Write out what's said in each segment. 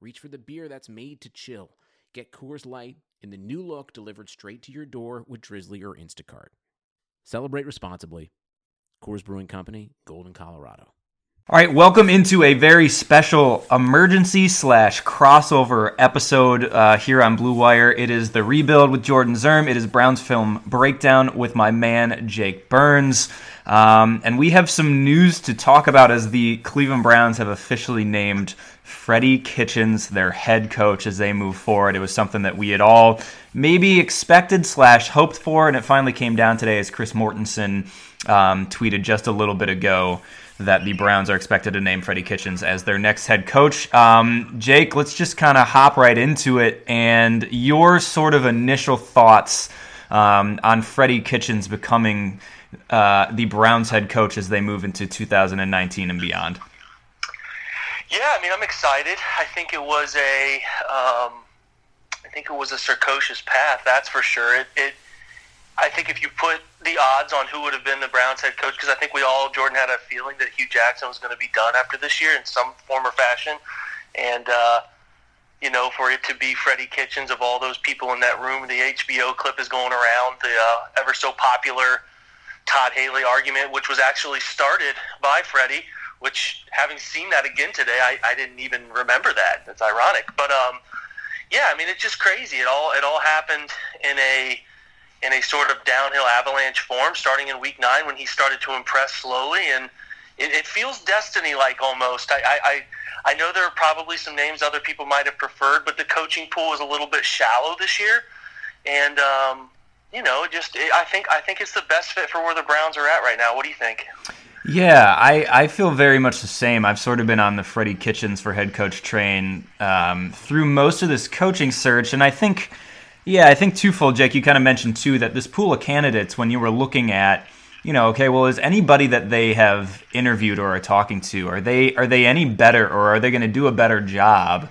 reach for the beer that's made to chill. Get Coors Light in the new look delivered straight to your door with Drizzly or Instacart. Celebrate responsibly. Coors Brewing Company, Golden, Colorado. All right, welcome into a very special emergency slash crossover episode uh, here on Blue Wire. It is the rebuild with Jordan Zirm. It is Browns film breakdown with my man Jake Burns, um, and we have some news to talk about as the Cleveland Browns have officially named Freddie Kitchens their head coach as they move forward. It was something that we had all maybe expected slash hoped for, and it finally came down today as Chris Mortensen um, tweeted just a little bit ago that the Browns are expected to name Freddie Kitchens as their next head coach. Um, Jake, let's just kind of hop right into it and your sort of initial thoughts um, on Freddie Kitchens becoming uh, the Browns head coach as they move into 2019 and beyond. Yeah, I mean, I'm excited. I think it was a, um, I think it was a circuitous path. That's for sure. It, it I think if you put the odds on who would have been the Browns head coach, because I think we all, Jordan, had a feeling that Hue Jackson was going to be done after this year in some form or fashion. And, uh, you know, for it to be Freddie Kitchens of all those people in that room, the HBO clip is going around, the uh, ever so popular Todd Haley argument, which was actually started by Freddie, which having seen that again today, I, I didn't even remember that. It's ironic. But, um, yeah, I mean, it's just crazy. It all, it all happened in a, in a sort of downhill avalanche form, starting in week nine when he started to impress slowly, and it, it feels destiny-like almost. I, I, I know there are probably some names other people might have preferred, but the coaching pool is a little bit shallow this year, and um, you know, just I think I think it's the best fit for where the Browns are at right now. What do you think? Yeah, I, I feel very much the same. I've sort of been on the Freddie Kitchens for head coach train um, through most of this coaching search, and I think yeah, I think twofold, Jake. You kind of mentioned too that this pool of candidates, when you were looking at, you know, okay, well, is anybody that they have interviewed or are talking to, are they are they any better or are they going to do a better job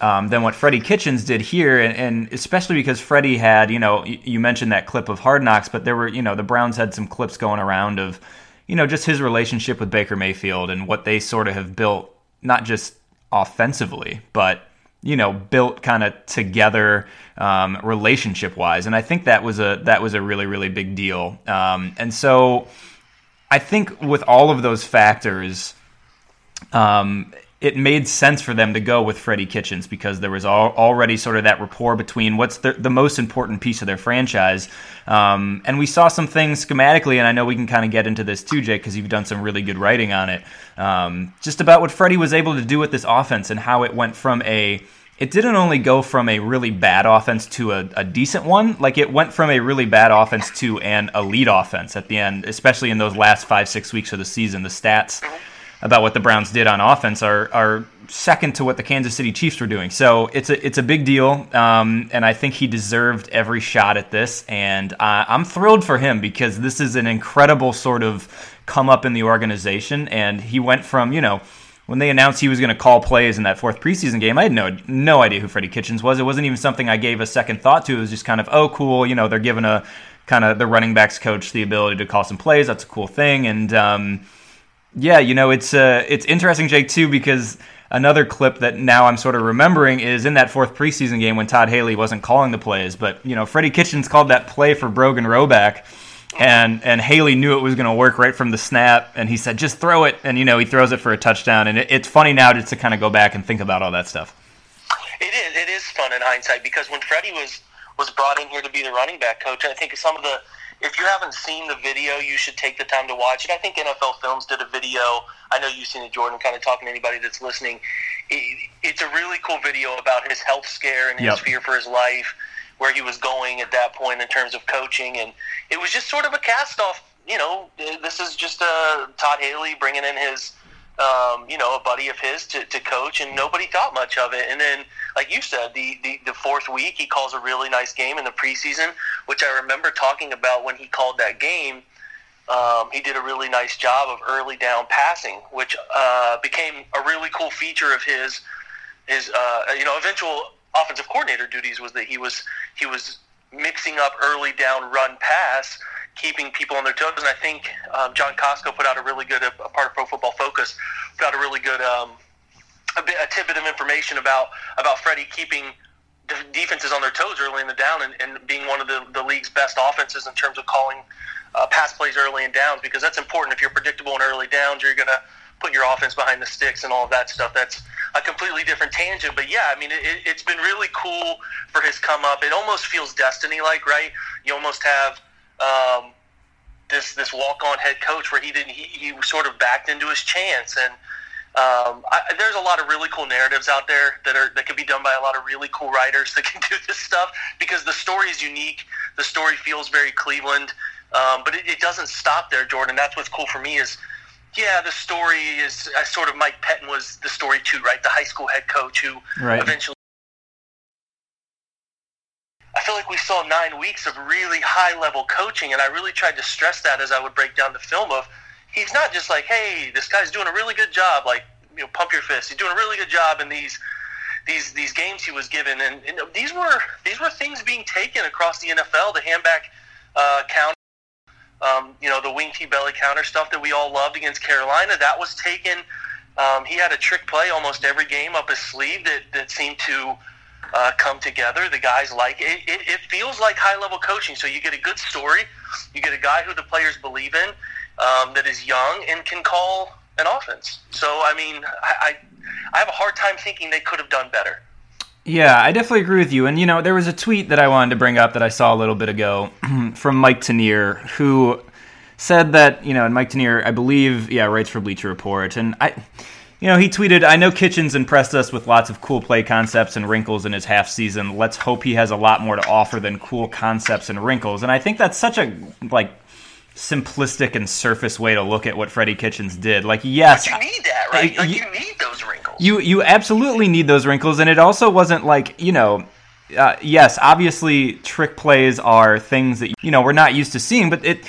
um, than what Freddie Kitchens did here? And, and, especially because Freddie had, you know, you mentioned that clip of Hard Knocks, but there were, you know, the Browns had some clips going around of, you know, just his relationship with Baker Mayfield and what they sort of have built, not just offensively, but you know built kind of together um, relationship wise and i think that was a that was a really really big deal um, and so i think with all of those factors um, it made sense for them to go with Freddie Kitchens because there was already sort of that rapport between what's the, the most important piece of their franchise. Um, and we saw some things schematically, and I know we can kind of get into this too, Jake, because you've done some really good writing on it. Um, just about what Freddie was able to do with this offense and how it went from a it didn't only go from a really bad offense to a, a, decent one. Like it went from a really bad offense to an elite offense at the end, especially in those last five, six weeks of the season. The stats about what the Browns did on offense are are second to what the Kansas City Chiefs were doing. So it's a it's a big deal, um, and I think he deserved every shot at this. And uh, I'm thrilled for him because this is an incredible sort of come up in the organization, and he went from you know when they announced he was going to call plays in that fourth preseason game, I had no no idea who Freddie Kitchens was. It wasn't even something I gave a second thought to. It was just kind of, oh, cool. You know, they're giving a kind of the running backs coach the ability to call some plays. That's a cool thing. And um, yeah, you know, it's uh, it's interesting, Jake, too, because another clip that now I'm sort of remembering is in that fourth preseason game when Todd Haley wasn't calling the plays, but you know, Freddie Kitchens called that play for Brogan Roback. And and Haley knew it was going to work right from the snap, and he said, "Just throw it." And you know, he throws it for a touchdown. And it, it's funny now just to kind of go back and think about all that stuff. It is. It is fun in hindsight because when Freddie was was brought in here to be the running back coach, I think some of the if you haven't seen the video, you should take the time to watch it. I think NFL Films did a video. I know you've seen it, Jordan. Kind of talking to anybody that's listening. It, it's a really cool video about his health scare and his yep. fear for his life, where he was going at that point in terms of coaching, and it was just sort of a cast off. You know, this is just uh, Todd Haley bringing in his um, you know, a buddy of his to, to coach, and nobody thought much of it. And then, like you said, the, the, the fourth week, he calls a really nice game in the preseason, which I remember talking about when he called that game. Um, he did a really nice job of early down passing, which uh, became a really cool feature of his. His, uh, you know, eventual offensive coordinator duties was that he was he was mixing up early down run pass keeping people on their toes. And I think um, John Costco put out a really good, a, a part of Pro Football Focus, put out a really good um, a, bit, a tidbit of information about about Freddie keeping defenses on their toes early in the down and, and being one of the, the league's best offenses in terms of calling uh, pass plays early in downs because that's important. If you're predictable in early downs, you're going to put your offense behind the sticks and all of that stuff. That's a completely different tangent. But yeah, I mean, it, it's been really cool for his come up. It almost feels destiny like, right? You almost have um, this this walk on head coach where he didn't he, he sort of backed into his chance and um, I, there's a lot of really cool narratives out there that are that can be done by a lot of really cool writers that can do this stuff because the story is unique. The story feels very Cleveland, um, but it, it doesn't stop there, Jordan. That's what's cool for me is, yeah, the story is uh, sort of Mike Pettine was the story too, right? The high school head coach who right. eventually I feel like we saw nine weeks of really high level coaching, and I really tried to stress that as I would break down the film of he's not just like, hey, this guy's doing a really good job, like you know, pump your fist. He's doing a really good job in these these these games he was given, and, and these were these were things being taken across the NFL. The handback uh, counter, um, you know, the wing T belly counter stuff that we all loved against Carolina, that was taken. Um, he had a trick play almost every game up his sleeve that that seemed to uh, come together. The guys like it, it. It feels like high level coaching. So you get a good story, you get a guy who the players believe in, um, that is young and can call an offense. So I mean, I, I I have a hard time thinking they could have done better. Yeah, I definitely agree with you. And you know, there was a tweet that I wanted to bring up that I saw a little bit ago from Mike Tanier, who said that you know, and Mike Tanier, I believe, yeah, writes for Bleacher Report, and I you know, he tweeted, I know Kitchens impressed us with lots of cool play concepts and wrinkles in his half season. Let's hope he has a lot more to offer than cool concepts and wrinkles. And I think that's such a like simplistic and surface way to look at what Freddie Kitchens did. Like, yes, but you need that, right? Like, you, you need those wrinkles. You you absolutely need those wrinkles, and it also wasn't like you know. Uh, yes, obviously, trick plays are things that you know we're not used to seeing, but it,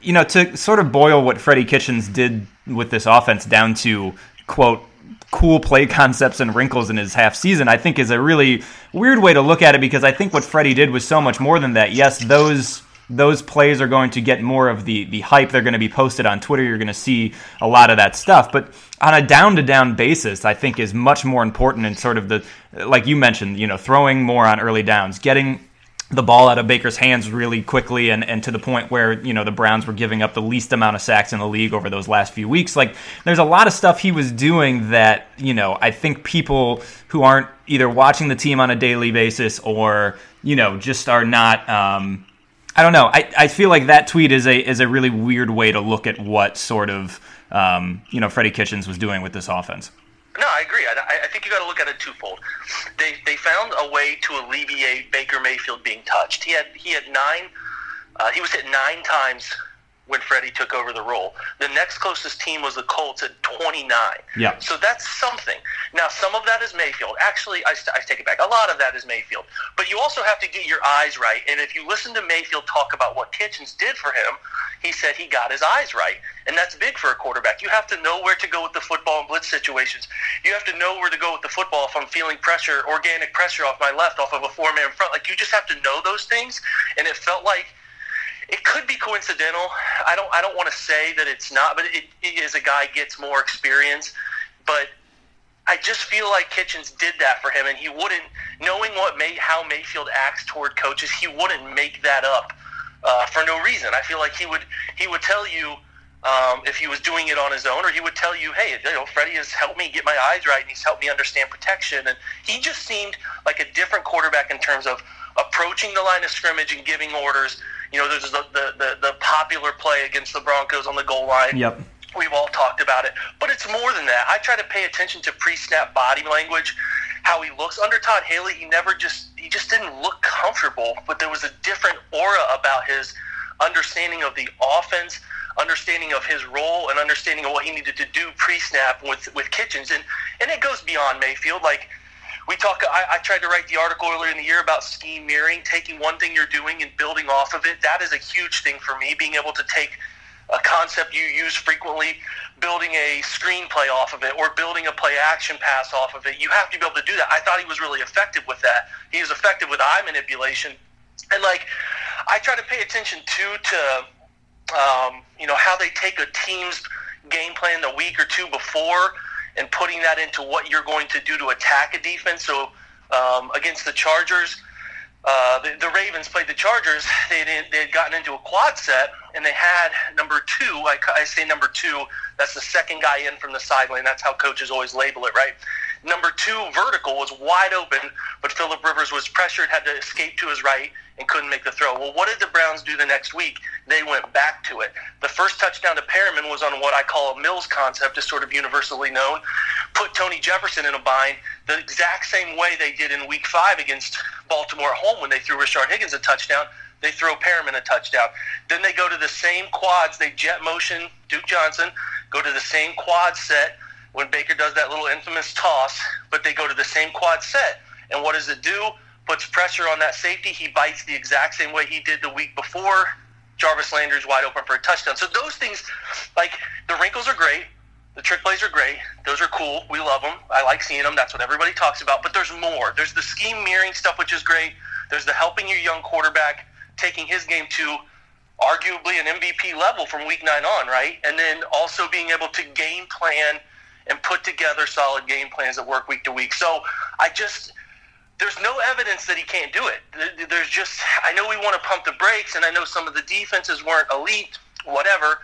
you know, to sort of boil what Freddie Kitchens did with this offense down to quote cool play concepts and wrinkles in his half season, I think is a really weird way to look at it because I think what Freddie did was so much more than that. Yes, those those plays are going to get more of the the hype. They're going to be posted on Twitter. You're going to see a lot of that stuff. But on a down to down basis, I think is much more important in sort of the like you mentioned, you know, throwing more on early downs, getting the ball out of Baker's hands really quickly and, and to the point where, you know, the Browns were giving up the least amount of sacks in the league over those last few weeks. Like, there's a lot of stuff he was doing that, you know, I think people who aren't either watching the team on a daily basis or, you know, just are not, um, I don't know. I, I feel like that tweet is a, is a really weird way to look at what sort of, um, you know, Freddie Kitchens was doing with this offense. No, I agree. I, I think you got to look at it twofold. They they found a way to alleviate Baker Mayfield being touched. He had he had nine. Uh, he was hit nine times when Freddie took over the role. The next closest team was the Colts at 29. Yeah. So that's something. Now, some of that is Mayfield. Actually, I, I take it back. A lot of that is Mayfield. But you also have to get your eyes right. And if you listen to Mayfield talk about what Kitchens did for him, he said he got his eyes right. And that's big for a quarterback. You have to know where to go with the football in blitz situations. You have to know where to go with the football if I'm feeling pressure, organic pressure off my left, off of a four man front. Like, you just have to know those things. And it felt like – it could be coincidental. I don't I don't want to say that it's not, but it, it is a guy gets more experience. But I just feel like Kitchens did that for him, and he wouldn't, knowing what May, how Mayfield acts toward coaches, he wouldn't make that up uh, for no reason. I feel like he would he would tell you um, if he was doing it on his own, or he would tell you, "Hey, you know, Freddie has helped me get my eyes right, and he's helped me understand protection." And he just seemed like a different quarterback in terms of approaching the line of scrimmage and giving orders you know, there's the, the, the, the popular play against the Broncos on the goal line. Yep. We've all talked about it, but it's more than that. I try to pay attention to pre-snap body language, how he looks. Under Todd Haley, he never just he just didn't look comfortable, but there was a different aura about his understanding of the offense, understanding of his role and understanding of what he needed to do pre-snap with with Kitchens, and and it goes beyond Mayfield. Like we talk, I, I tried to write the article earlier in the year about scheme mirroring, taking one thing you're doing and building off of it. That is a huge thing for me, being able to take a concept you use frequently, building a screenplay off of it, or building a play action pass off of it. You have to be able to do that. I thought he was really effective with that. He was effective with eye manipulation, and like I try to pay attention too to um, you know how they take a team's game plan the week or two before and putting that into what you're going to do to attack a defense. So um, against the Chargers uh, the, the, Ravens played the Chargers. They they had gotten into a quad set, and they had number two. I, I say number two. That's the second guy in from the sideline. That's how coaches always label it, right? Number two vertical was wide open, but Philip Rivers was pressured, had to escape to his right, and couldn't make the throw. Well, what did the Browns do the next week? They went back to it. The first touchdown to Perriman was on what I call a Mills concept, is sort of universally known. Put Tony Jefferson in a bind the exact same way they did in Week Five against Baltimore at home when they threw Rashard Higgins a touchdown. They throw Perriman a touchdown. Then they go to the same quads. They jet motion Duke Johnson. Go to the same quad set when Baker does that little infamous toss, but they go to the same quad set. And what does it do? Puts pressure on that safety. He bites the exact same way he did the week before. Jarvis Landry's wide open for a touchdown. So those things, like the wrinkles are great. The trick plays are great. Those are cool. We love them. I like seeing them. That's what everybody talks about. But there's more. There's the scheme mirroring stuff, which is great. There's the helping your young quarterback, taking his game to arguably an MVP level from week nine on, right? And then also being able to game plan – and put together solid game plans that work week to week. So I just there's no evidence that he can't do it. There's just I know we want to pump the brakes, and I know some of the defenses weren't elite, whatever,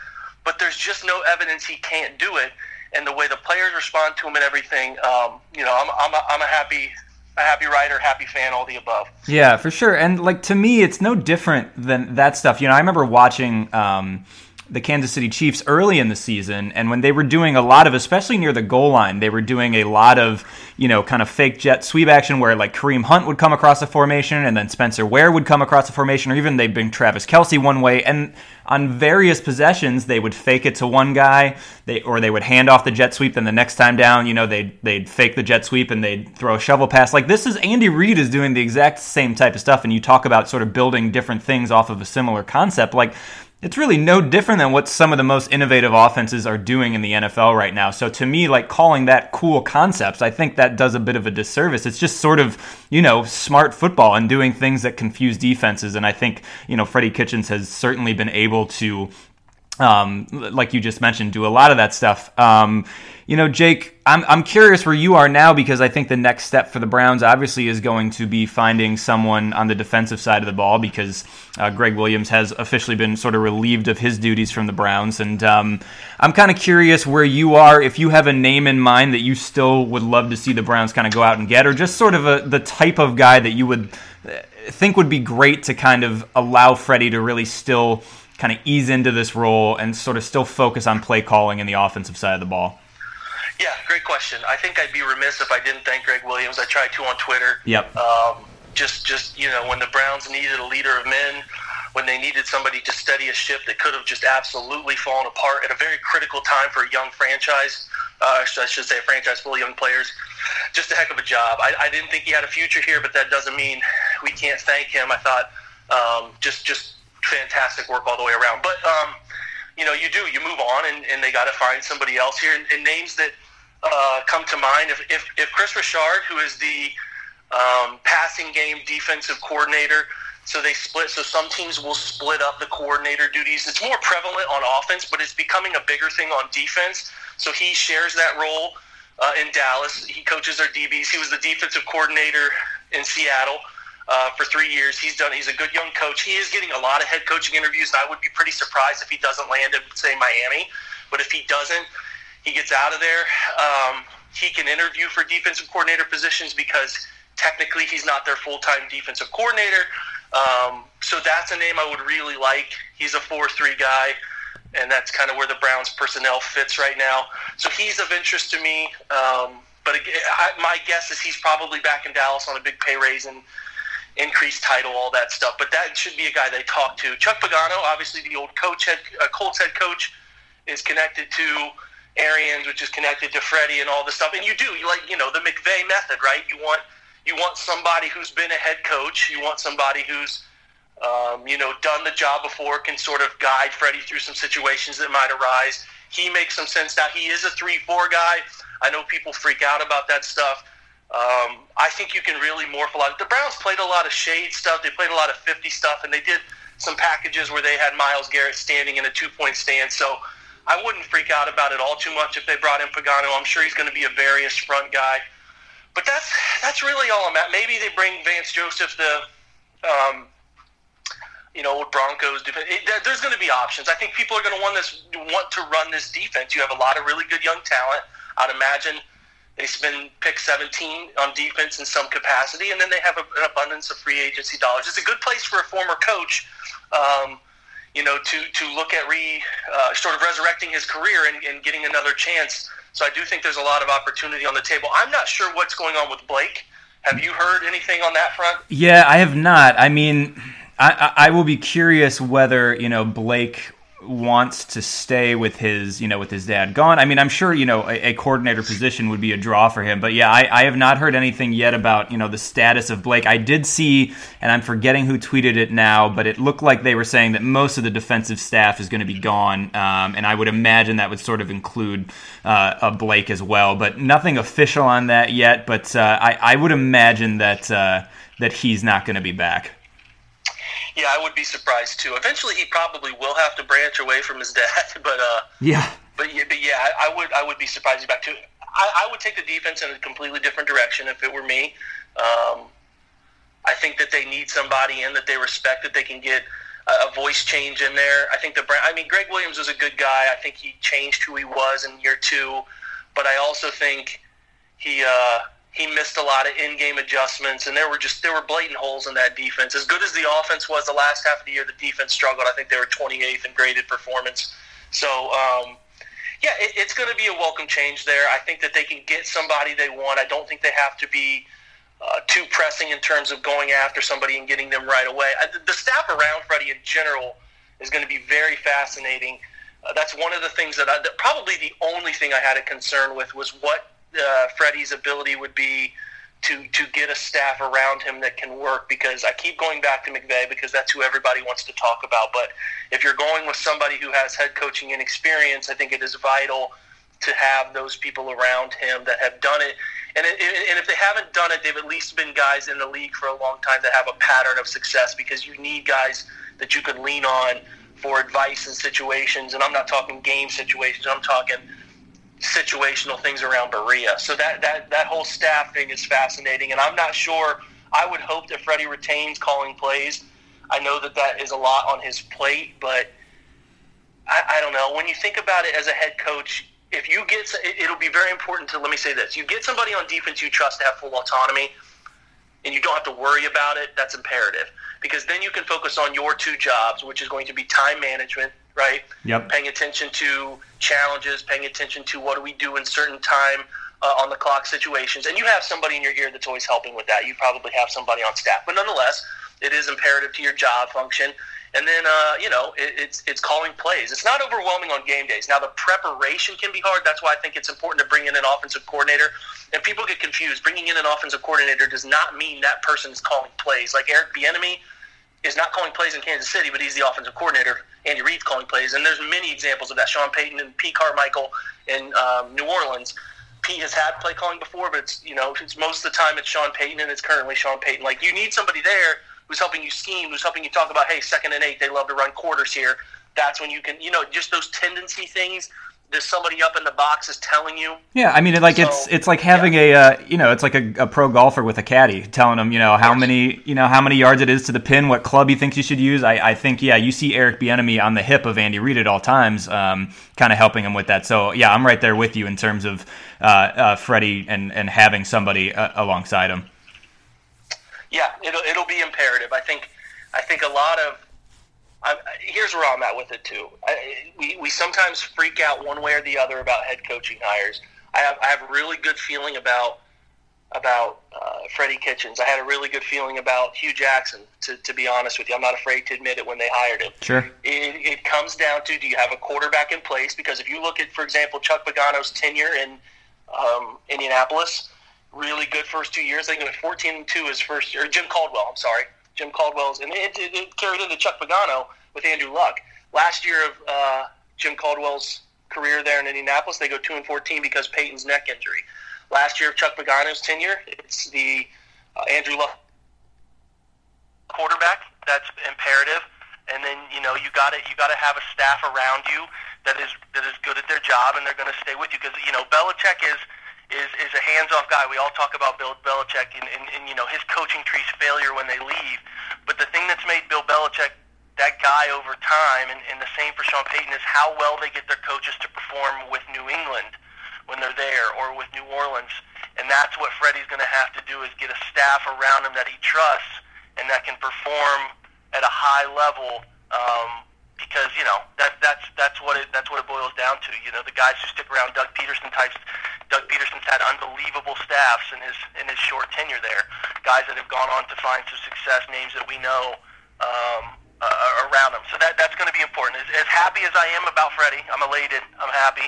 but there's just no evidence he can't do it. And the way the players respond to him and everything, um, you know, I'm I'm a, I'm a happy a happy writer, happy fan, all the above. Yeah, for sure. And like to me, it's no different than that stuff. You know, I remember watching. Um, the Kansas City Chiefs early in the season, and when they were doing a lot of, especially near the goal line, they were doing a lot of, you know, kind of fake jet sweep action where like Kareem Hunt would come across a formation, and then Spencer Ware would come across a formation, or even they'd bring Travis Kelce one way, and on various possessions they would fake it to one guy, they or they would hand off the jet sweep, then the next time down, you know, they'd they'd fake the jet sweep and they'd throw a shovel pass. Like this is Andy Reid is doing the exact same type of stuff, and you talk about sort of building different things off of a similar concept, like it's really no different than what some of the most innovative offenses are doing in the NFL right now. So to me, like calling that cool concepts, I think that does a bit of a disservice. It's just sort of, you know, smart football and doing things that confuse defenses. And I think, you know, Freddie Kitchens has certainly been able to um, like you just mentioned, do a lot of that stuff. Um, you know, Jake, I'm, I'm curious where you are now because I think the next step for the Browns obviously is going to be finding someone on the defensive side of the ball because uh, Gregg Williams has officially been sort of relieved of his duties from the Browns. And um, I'm kind of curious where you are, if you have a name in mind that you still would love to see the Browns kind of go out and get, or just sort of a, the type of guy that you would uh, think would be great to kind of allow Freddie to really still kind of ease into this role and sort of still focus on play calling and the offensive side of the ball? Yeah, great question. I think I'd be remiss if I didn't thank Gregg Williams. I tried to on Twitter. Yep. Um, just, just you know, when the Browns needed a leader of men, when they needed somebody to steady a ship that could have just absolutely fallen apart at a very critical time for a young franchise. Uh, I should say a franchise full of young players. Just a heck of a job. I, I didn't think he had a future here, but that doesn't mean we can't thank him. I thought um, just just fantastic work all the way around. But um, you know, you do you move on, and, and they got to find somebody else here. And, and names that uh, come to mind, if, if if Kris Richard, who is the um, passing game defensive coordinator. So they split. So some teams will split up the coordinator duties. It's more prevalent on offense, but it's becoming a bigger thing on defense. So he shares that role uh, in Dallas. He coaches their DBs. He was the defensive coordinator in Seattle uh, for three years. He's done. He's a good young coach. He is getting a lot of head coaching interviews, I would be pretty surprised if he doesn't land in say Miami. But if he doesn't, he gets out of there. Um, he can interview for defensive coordinator positions because technically he's not their full time defensive coordinator. Um, so that's a name I would really like. He's a four-three guy, and that's kind of where the Browns personnel fits right now. So he's of interest to me. Um, but again, I, my guess is he's probably back in Dallas on a big pay raise and increased title, all that stuff. But that should be a guy they talk to. Chuck Pagano, obviously the old coach, head, uh, Colts head coach, is connected to Arians, which is connected to Freddie and all this stuff. And you do, you like, you know, the McVay method, right? You want you want somebody who's been a head coach. You want somebody who's um, you know, done the job before, can sort of guide Freddie through some situations that might arise. He makes some sense now. He is a three-four guy. I know people freak out about that stuff. Um, I think you can really morph a lot. The Browns played a lot of shade stuff. They played a lot of 50 stuff, and they did some packages where they had Myles Garrett standing in a two-point stance. So I wouldn't freak out about it all too much if they brought in Pagano. I'm sure he's going to be a various front guy. But that's that's really all I'm at. Maybe they bring Vance Joseph, the um, you know Broncos. There's going to be options. I think people are going to want this want to run this defense. You have a lot of really good young talent. I'd imagine they spend pick 17 on defense in some capacity, and then they have a, an abundance of free agency dollars. It's a good place for a former coach, um, you know, to, to look at re uh, sort of resurrecting his career and, and getting another chance. So I do think there's a lot of opportunity on the table. I'm not sure what's going on with Blake. Have you heard anything on that front? Yeah, I have not. I mean, I, I will be curious whether you know Blake wants to stay with his, you know, with his dad gone. I mean, I'm sure, you know, a, a coordinator position would be a draw for him. But yeah, I, I, have not heard anything yet about, you know, the status of Blake. I did see, and I'm forgetting who tweeted it now, but it looked like they were saying that most of the defensive staff is going to be gone. Um, and I would imagine that would sort of include uh, a Blake as well. But nothing official on that yet. But uh, I, I, would imagine that uh, that he's not going to be back. Yeah, I would be surprised too. Eventually, he probably will have to branch away from his dad, but uh, yeah, but yeah, but yeah, I, I would I would be surprised he's back too. I, I would take the defense in a completely different direction if it were me. Um, I think that they need somebody in that they respect that they can get a, a voice change in there. I think the I mean Gregg Williams was a good guy. I think he changed who he was in year two, but I also think he. Uh, he missed a lot of in-game adjustments, and there were just there were blatant holes in that defense. As good as the offense was the last half of the year, the defense struggled. I think they were 28th in graded performance. So, um, yeah, it, it's going to be a welcome change there. I think that they can get somebody they want. I don't think they have to be uh, too pressing in terms of going after somebody and getting them right away. I, the staff around Freddie in general is going to be very fascinating. Uh, that's one of the things that, I, that probably the only thing I had a concern with was what uh, Freddie's ability would be to to get a staff around him that can work. Because I keep going back to McVay because that's who everybody wants to talk about. But if you're going with somebody who has head coaching experience, I think it is vital to have those people around him that have done it. And, it, and if they haven't done it, they've at least been guys in the league for a long time that have a pattern of success because you need guys that you can lean on for advice in situations. And I'm not talking game situations, I'm talking situational things around Berea. So that, that, that whole staff thing is fascinating. And I'm not sure, I would hope that Freddie retains calling plays. I know that that is a lot on his plate, but I, I don't know. When you think about it as a head coach, if you get, it'll be very important to, let me say this, you get somebody on defense you trust to have full autonomy and you don't have to worry about it, that's imperative. Because then you can focus on your two jobs, which is going to be time management right? Yep. Paying attention to challenges, paying attention to what do we do in certain time uh, on the clock situations. And you have somebody in your ear that's always helping with that. You probably have somebody on staff. But nonetheless, it is imperative to your job function. And then, uh, you know, it, it's it's calling plays. It's not overwhelming on game days. Now, the preparation can be hard. That's why I think it's important to bring in an offensive coordinator. And people get confused. Bringing in an offensive coordinator does not mean that person is calling plays. Like Eric Bieniemy is not calling plays in Kansas City, but he's the offensive coordinator. Andy Reid's calling plays, and there's many examples of that. Sean Payton and Pete Carmichael in um, New Orleans. Pete has had play calling before, but it's you know it's most of the time it's Sean Payton, and it's currently Sean Payton. Like you need somebody there who's helping you scheme, who's helping you talk about, hey, second and eight, they love to run quarters here. That's when you can, you know, just those tendency things there's somebody up in the box is telling you. Yeah, I mean, like so, it's it's like having yeah. a uh, you know it's like a, a, pro golfer with a caddy telling him you know how many you know how many yards it is to the pin, what club he thinks you should use. I, I think yeah, you see Eric Bieniemy on the hip of Andy Reid at all times, um, kind of helping him with that. So yeah, I'm right there with you in terms of uh, uh, Freddie and and having somebody uh, alongside him. Yeah, it'll it'll be imperative. I think I think a lot of I, here's where I'm at with it too. I, we we sometimes freak out one way or the other about head coaching hires. I have I have a really good feeling about about uh, Freddie Kitchens. I had a really good feeling about Hue Jackson, to, to be honest with you. I'm not afraid to admit it when they hired him. Sure. It, it comes down to do you have a quarterback in place? Because if you look at, for example, Chuck Pagano's tenure in um, Indianapolis, really good first two years. I think it was 14 and 2 his first year. Jim Caldwell, I'm sorry. Jim Caldwell's, and it, it, it carried into Chuck Pagano with Andrew Luck. Last year of uh, Jim Caldwell's career there in Indianapolis, they go 2 and 14 because Peyton's neck injury. Last year of Chuck Pagano's tenure, it's the uh, Andrew Luck quarterback. That's imperative. And then you know you got to you got to have a staff around you that is that is good at their job, and they're going to stay with you because you know Belichick is is is a hands-off guy. We all talk about Bill Belichick and, and, and you know his coaching tree's failure when they leave. But the thing that's made Bill Belichick that guy over time, and, and the same for Sean Payton, is how well they get their coaches to perform with New England when they're there or with New Orleans. And that's what Freddie's going to have to do is get a staff around him that he trusts and that can perform at a high level. Um, because you know that that's that's what it that's what it boils down to. You know, the guys who stick around, Doug Pederson types. Doug Pederson's had unbelievable staffs in his in his short tenure there. Guys that have gone on to find some success, names that we know um, uh, around him. So that that's going to be important. As, as happy as I am about Freddie, I'm elated. I'm happy.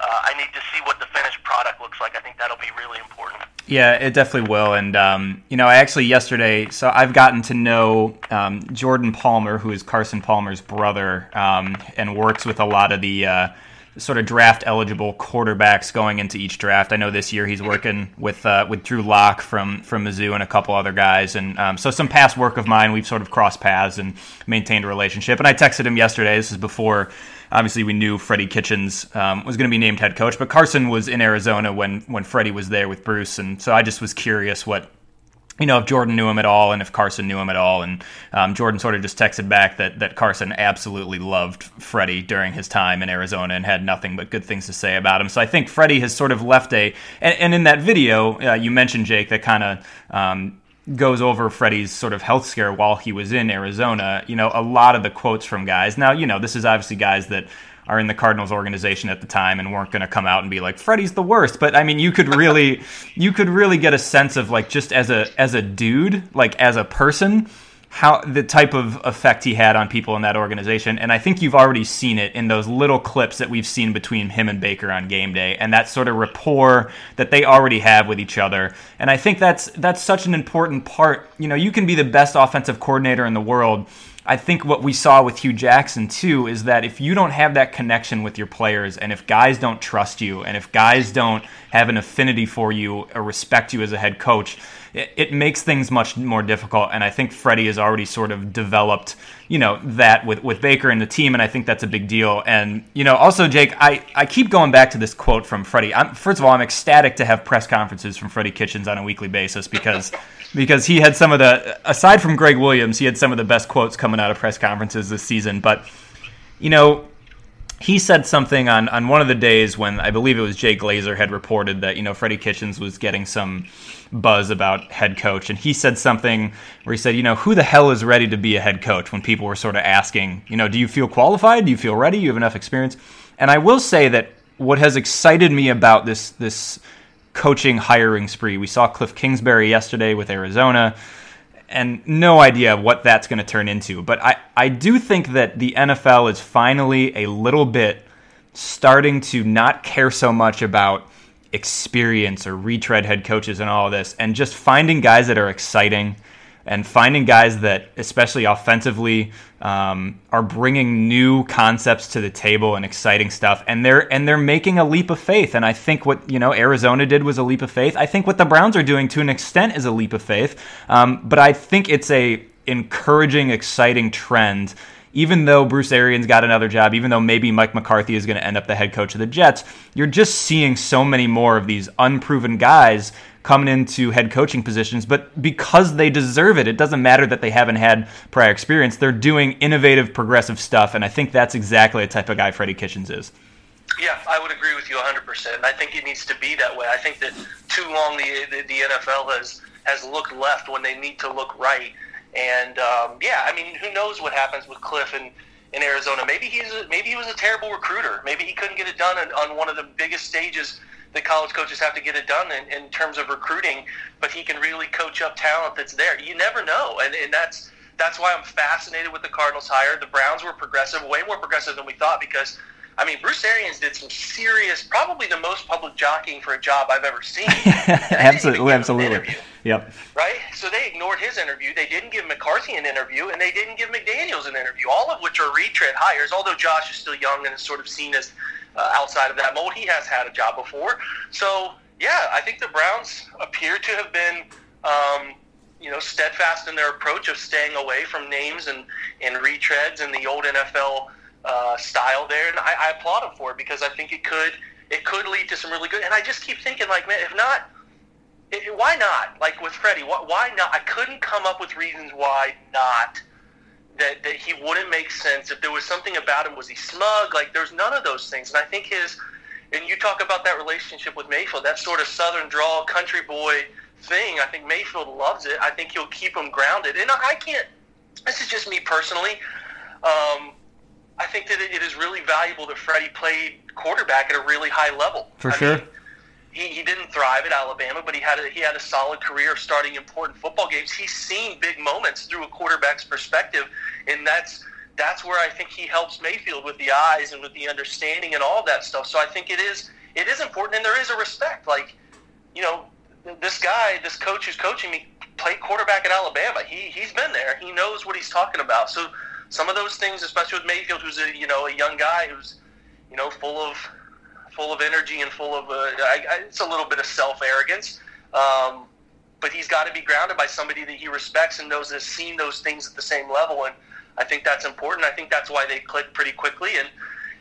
Uh, I need to see what the finished product like. I think that'll be really important. Yeah, it definitely will. And, um, you know, I actually yesterday, so I've gotten to know um, Jordan Palmer, who is Carson Palmer's brother, um, and works with a lot of the. Uh, sort of draft eligible quarterbacks going into each draft. I know this year he's working with uh, with Drew Lock from from Mizzou and a couple other guys, and um, so some past work of mine we've sort of crossed paths and maintained a relationship. And I texted him yesterday. This is before obviously we knew Freddie Kitchens um, was going to be named head coach, but Carson was in Arizona when when Freddie was there with Bruce, and so I just was curious what you know if Jordan knew him at all and if Carson knew him at all. And um, Jordan sort of just texted back that that Carson absolutely loved Freddie during his time in Arizona and had nothing but good things to say about him. So I think Freddie has sort of left a and, and in that video uh, you mentioned Jake that kind of. Um, goes over Freddie's sort of health scare while he was in Arizona, you know, a lot of the quotes from guys. Now, you know, this is obviously guys that are in the Cardinals organization at the time and weren't going to come out and be like Freddie's the worst, but I mean, you could really you could really get a sense of like just as a as a dude, like as a person, how the type of effect he had on people in that organization. And I think you've already seen it in those little clips that we've seen between him and Baker on game day and that sort of rapport that they already have with each other. And I think that's that's such an important part. You know, you can be the best offensive coordinator in the world. I think what we saw with Hue Jackson too is that if you don't have that connection with your players and if guys don't trust you and if guys don't have an affinity for you or respect you as a head coach, it, it makes things much more difficult. And I think Freddie has already sort of developed, you know, that with, with Baker and the team, and I think that's a big deal. And, you know, also, Jake, I, I keep going back to this quote from Freddie. I'm, first of all, I'm ecstatic to have press conferences from Freddie Kitchens on a weekly basis because because he had some of the aside from Gregg Williams, he had some of the best quotes coming out of press conferences this season. But, you know, he said something on, on one of the days when I believe it was Jay Glazer had reported that, you know, Freddie Kitchens was getting some buzz about head coach. And he said something where he said, you know, who the hell is ready to be a head coach when people were sort of asking, you know, do you feel qualified? Do you feel ready? You have enough experience? And I will say that what has excited me about this this coaching hiring spree, we saw Cliff Kingsbury yesterday with Arizona and no idea what that's going to turn into. But I, I do think that the NFL is finally a little bit starting to not care so much about experience or retread head coaches and all of this, and just finding guys that are exciting and finding guys that, especially offensively, um, are bringing new concepts to the table and exciting stuff, and they're and they're making a leap of faith. And I think what you know Arizona did was a leap of faith. I think what the Browns are doing to an extent is a leap of faith. Um, but I think it's a encouraging, exciting trend. Even though Bruce Arians got another job, even though maybe Mike McCarthy is going to end up the head coach of the Jets, you're just seeing so many more of these unproven guys coming into head coaching positions, but because they deserve it, it doesn't matter that they haven't had prior experience. They're doing innovative, progressive stuff, and I think that's exactly the type of guy Freddie Kitchens is. Yeah, I would agree with you 100%. I think it needs to be that way. I think that too long the, the, the NFL has, has looked left when they need to look right. And um, yeah, I mean, who knows what happens with Cliff in, in Arizona? Maybe he's a, maybe he was a terrible recruiter. Maybe he couldn't get it done on, on one of the biggest stages that college coaches have to get it done in, in terms of recruiting, but he can really coach up talent that's there. You never know, and and that's that's why I'm fascinated with the Cardinals hire. The Browns were progressive, way more progressive than we thought because. I mean, Bruce Arians did some serious, probably the most public jockeying for a job I've ever seen. absolutely, absolutely. Yep. Right? So they ignored his interview. They didn't give McCarthy an interview, and they didn't give McDaniels an interview, all of which are retread hires, although Josh is still young and is sort of seen as uh, outside of that mold. He has had a job before. So, yeah, I think the Browns appear to have been, um, you know, steadfast in their approach of staying away from names and, and retreads and the old NFL uh, style there. And I, I applaud them for it because I think it could it could lead to some really good. And I just keep thinking, like, man, if not, it, why not? Like with Freddie, why, why not? I couldn't come up with reasons why not that, that he wouldn't make sense. If there was something about him, was he smug? Like there's none of those things. And I think his, and you talk about that relationship with Mayfield, that sort of Southern drawl, country boy thing. I think Mayfield loves it. I think he'll keep him grounded. And I can't. This is just me personally. Um, I think that it is really valuable that Freddie played quarterback at a really high level. For I sure. Mean, he, he didn't thrive at Alabama, but he had a, he had a solid career starting important football games. He's seen big moments through a quarterback's perspective, and that's that's where I think he helps Mayfield with the eyes and with the understanding and all that stuff. So I think it is it is important, and there is a respect. Like, you know, this guy, this coach who's coaching me, played quarterback at Alabama. He he's been there. He knows what he's talking about. So some of those things, especially with Mayfield, who's a you know a young guy who's you know full of full of energy and full of uh, I, I, it's a little bit of self arrogance. Um, but he's got to be grounded by somebody that he respects and knows has seen those things at the same level. And I think that's important. I think that's why they click pretty quickly. And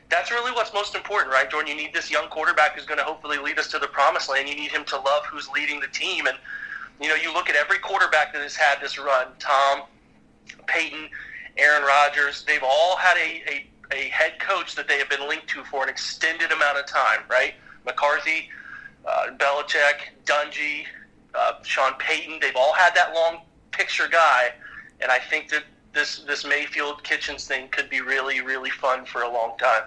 that's really what's most important, right, Jordan? You need this young quarterback who's going to hopefully lead us to the promised land. You need him to love who's leading the team. And, you know, you look at every quarterback that has had this run Tom, Peyton, Aaron Rodgers, they've all had a, a a head coach that they have been linked to for an extended amount of time, right? McCarthy, uh, Belichick, Dungy, uh, Sean Payton, they've all had that long picture guy, and I think that this this Mayfield Kitchens thing could be really really fun for a long time.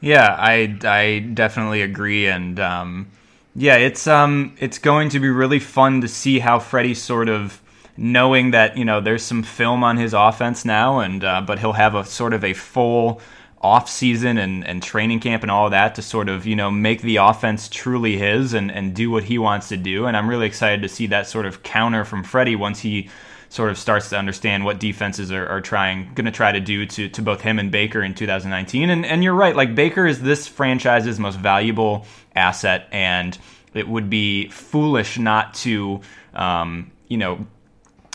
Yeah, I I definitely agree, and um, yeah, it's um it's going to be really fun to see how Freddie sort of knowing that you know there's some film on his offense now, and uh, but he'll have a sort of a full off season and, and training camp and all that to sort of you know make the offense truly his and, and do what he wants to do. And I'm really excited to see that sort of counter from Freddie once he sort of starts to understand what defenses are, are trying going to try to do to, to both him and Baker in 2019 and and you're right like Baker is this franchise's most valuable asset and it would be foolish not to um, you know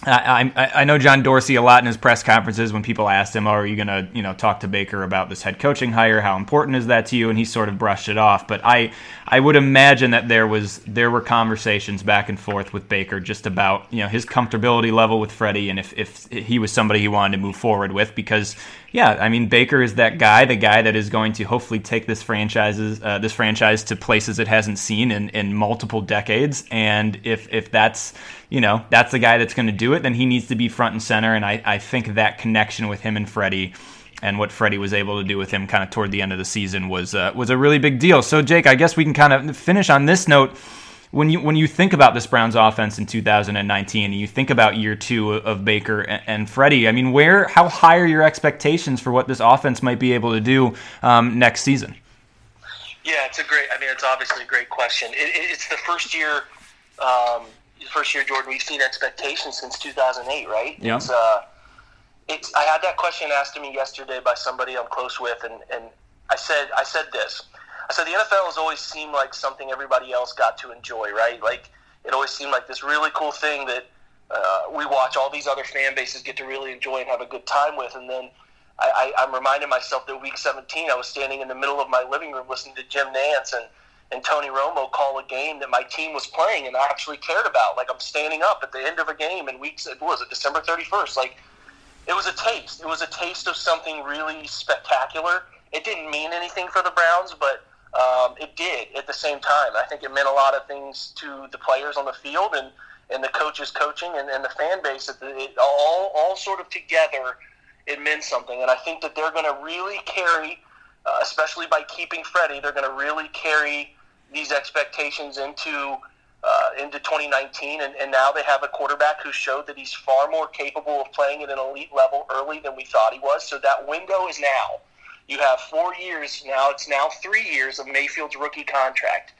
I, I, I know John Dorsey a lot in his press conferences when people asked him, oh, "Are you going to you know talk to Baker about this head coaching hire? How important is that to you?" And he sort of brushed it off. But I I would imagine that there was there were conversations back and forth with Baker just about you know his comfortability level with Freddie and if if he was somebody he wanted to move forward with because yeah, I mean Baker is that guy, the guy that is going to hopefully take this franchises uh, this franchise to places it hasn't seen in, in multiple decades. And if if that's you know that's the guy that's going to do it, then he needs to be front and center. And I, I think that connection with him and Freddie and what Freddie was able to do with him kind of toward the end of the season was uh, was a really big deal. So Jake, I guess we can kind of finish on this note when you when you think about this Browns offense in 2019 and you think about year two of Baker and, and Freddie, I mean, where how high are your expectations for what this offense might be able to do um, next season? Yeah, it's a great. I mean, it's obviously a great question. It, it's the first year, um, first year, Jordan. We've seen expectations since 2008, right? Yeah. It's, uh, it's, I had that question asked to me yesterday by somebody I'm close with, and, and I said I said this. So the NFL has always seemed like something everybody else got to enjoy, right? Like it always seemed like this really cool thing that uh, we watch all these other fan bases get to really enjoy and have a good time with. And then I, I, I'm reminding myself that week 17, I was standing in the middle of my living room listening to Jim Nantz and, and Tony Romo call a game that my team was playing and I actually cared about. Like I'm standing up at the end of a game in weeks, what was it, December 31st? Like it was a taste. It was a taste of something really spectacular. It didn't mean anything for the Browns, but um, it did at the same time. I think it meant a lot of things to the players on the field and, and the coaches coaching and, and the fan base. It, all, all sort of together, it meant something. And I think that they're going to really carry, uh, especially by keeping Freddie, they're going to really carry these expectations into uh, into 2019, and, and now they have a quarterback who showed that he's far more capable of playing at an elite level early than we thought he was. So that window is now. You have four years now. It's now three years of Mayfield's rookie contract.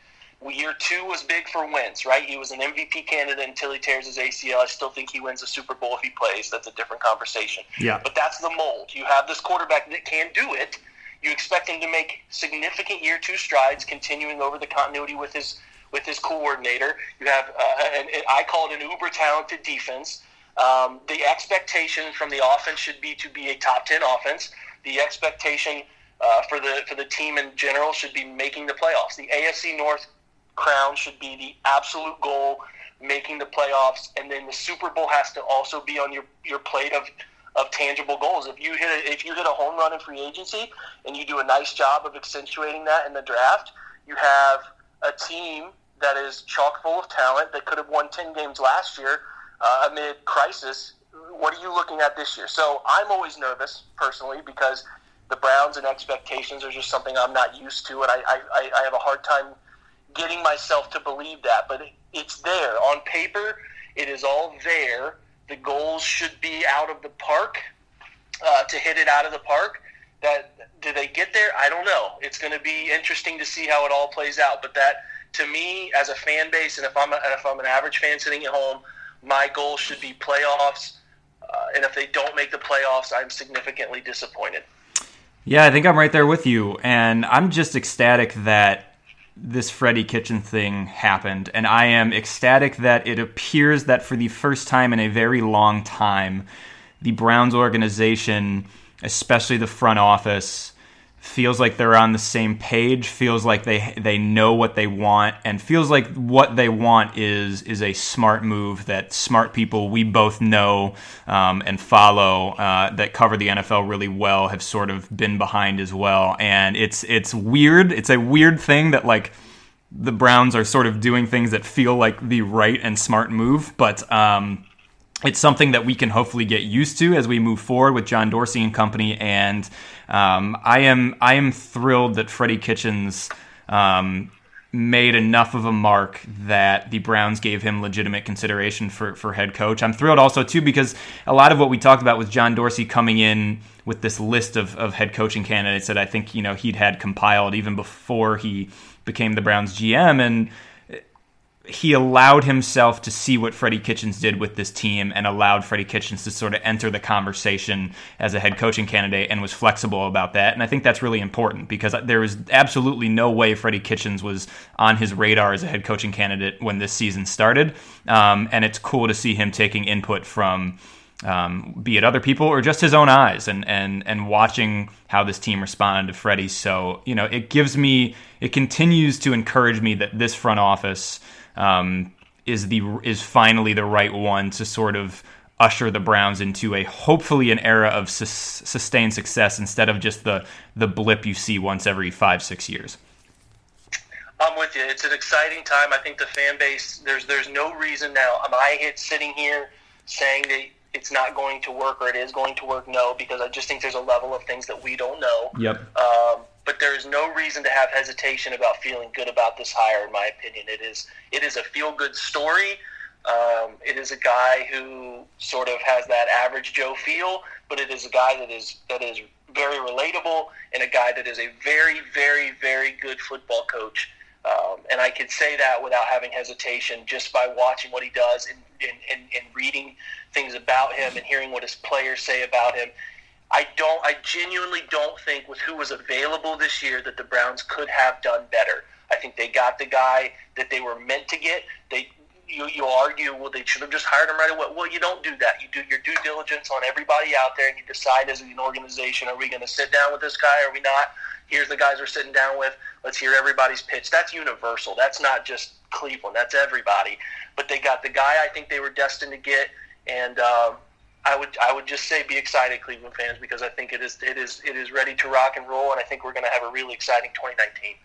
Year two was big for Wentz, right? He was an MVP candidate until he tears his ACL. I still think he wins the Super Bowl if he plays. That's a different conversation. Yeah. But that's the mold. You have this quarterback that can do it. You expect him to make significant year two strides, continuing over the continuity with his with his coordinator. You have, uh, an, I call it an uber talented defense. Um, the expectation from the offense should be to be a top ten offense. The expectation uh, for the for the team in general should be making the playoffs. The AFC North crown should be the absolute goal, making the playoffs, and then the Super Bowl has to also be on your, your plate of, of tangible goals. If you hit a, if you hit a home run in free agency and you do a nice job of accentuating that in the draft, you have a team that is chock full of talent that could have won ten games last year uh, amid crisis. What are you looking at this year? So I'm always nervous personally because the Browns and expectations are just something I'm not used to, and I, I, I have a hard time getting myself to believe that, but it's there on paper. It is all there. The goals should be out of the park uh, to hit it out of the park. That do they get there? I don't know. It's going to be interesting to see how it all plays out. But that, to me, as a fan base, and if I'm a, if I'm an average fan sitting at home, my goal should be playoffs. And if they don't make the playoffs, I'm significantly disappointed. Yeah, I think I'm right there with you, and I'm just ecstatic that this Freddie Kitchen thing happened, and I am ecstatic that it appears that for the first time in a very long time, the Browns organization, especially the front office, feels like they're on the same page, feels like they they know what they want, and feels like what they want is is a smart move that smart people we both know um, and follow uh, that cover the NFL really well have sort of been behind as well. And it's it's weird. It's a weird thing that like the Browns are sort of doing things that feel like the right and smart move, but. Um, it's something that we can hopefully get used to as we move forward with John Dorsey and company. And um, I am I am thrilled that Freddie Kitchens um, made enough of a mark that the Browns gave him legitimate consideration for for head coach. I'm thrilled also too because a lot of what we talked about with John Dorsey coming in with this list of, of head coaching candidates that I think you know he'd had compiled even before he became the Browns GM and he allowed himself to see what Freddie Kitchens did with this team and allowed Freddie Kitchens to sort of enter the conversation as a head coaching candidate and was flexible about that. And I think that's really important because there was absolutely no way Freddie Kitchens was on his radar as a head coaching candidate when this season started. Um, and it's cool to see him taking input from. Um, be it other people or just his own eyes and, and, and watching how this team responded to Freddie. So, you know, it gives me, it continues to encourage me that this front office um, is the is finally the right one to sort of usher the Browns into a hopefully an era of sustained success instead of just the the blip you see once every five six years. I'm with you. It's an exciting time. I think the fan base there's there's no reason now. Am I sitting here saying that it's not going to work or it is going to work? No, because I just think there's a level of things that we don't know. Yep. Um, but there is no reason to have hesitation about feeling good about this hire. In my opinion, it is it is a feel good story. Um, it is a guy who sort of has that average Joe feel, but it is a guy that is that is very relatable and a guy that is a very, very, very good football coach. Um, and I can say that without having hesitation, just by watching what he does and, and, and, and reading things about him and hearing what his players say about him. I don't. I genuinely don't think with who was available this year that the Browns could have done better. I think they got the guy that they were meant to get. They you, you argue, well, they should have just hired him right away. Well, you don't do that. You do your due diligence on everybody out there, and you decide as an organization, are we going to sit down with this guy? Are we not? Here's the guys we're sitting down with. Let's hear everybody's pitch. That's universal. That's not just Cleveland. That's everybody. But they got the guy I think they were destined to get, and um, I would I would just say be excited, Cleveland fans, because I think it is it is it is ready to rock and roll, and I think we're going to have a really exciting 2019.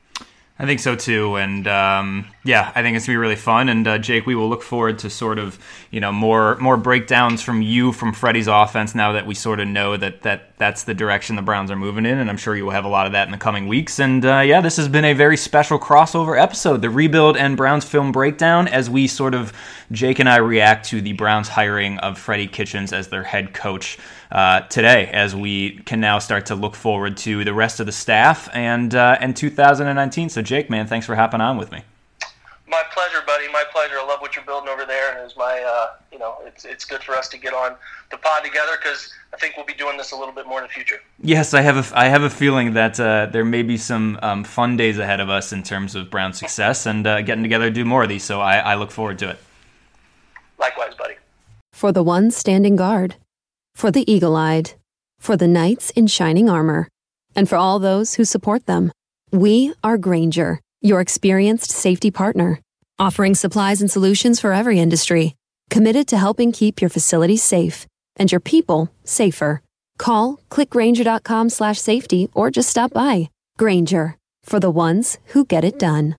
I think so too, and um, yeah, I think it's gonna be really fun. And uh, Jake, we will look forward to sort of you know more more breakdowns from you from Freddie's offense now that we sort of know that that that's the direction the Browns are moving in, and I'm sure you will have a lot of that in the coming weeks. And uh, yeah, this has been a very special crossover episode, the rebuild and Browns film breakdown, as we sort of Jake and I react to the Browns hiring of Freddie Kitchens as their head coach uh, today, as we can now start to look forward to the rest of the staff and uh, and 2019. So Jake, man, thanks for hopping on with me. My pleasure, buddy. My pleasure. I love what you're building over there, and it's my, uh, you know, it's it's good for us to get on the pod together because I think we'll be doing this a little bit more in the future. Yes, I have a I have a feeling that uh, there may be some um, fun days ahead of us in terms of Brown success and uh, getting together to do more of these. So I, I look forward to it. Likewise, buddy. For the ones standing guard, for the eagle-eyed, for the knights in shining armor, and for all those who support them, we are Grainger your experienced safety partner, offering supplies and solutions for every industry, committed to helping keep your facilities safe and your people safer. Call clickgrainger.com slash safety or just stop by. Grainger, for the ones who get it done.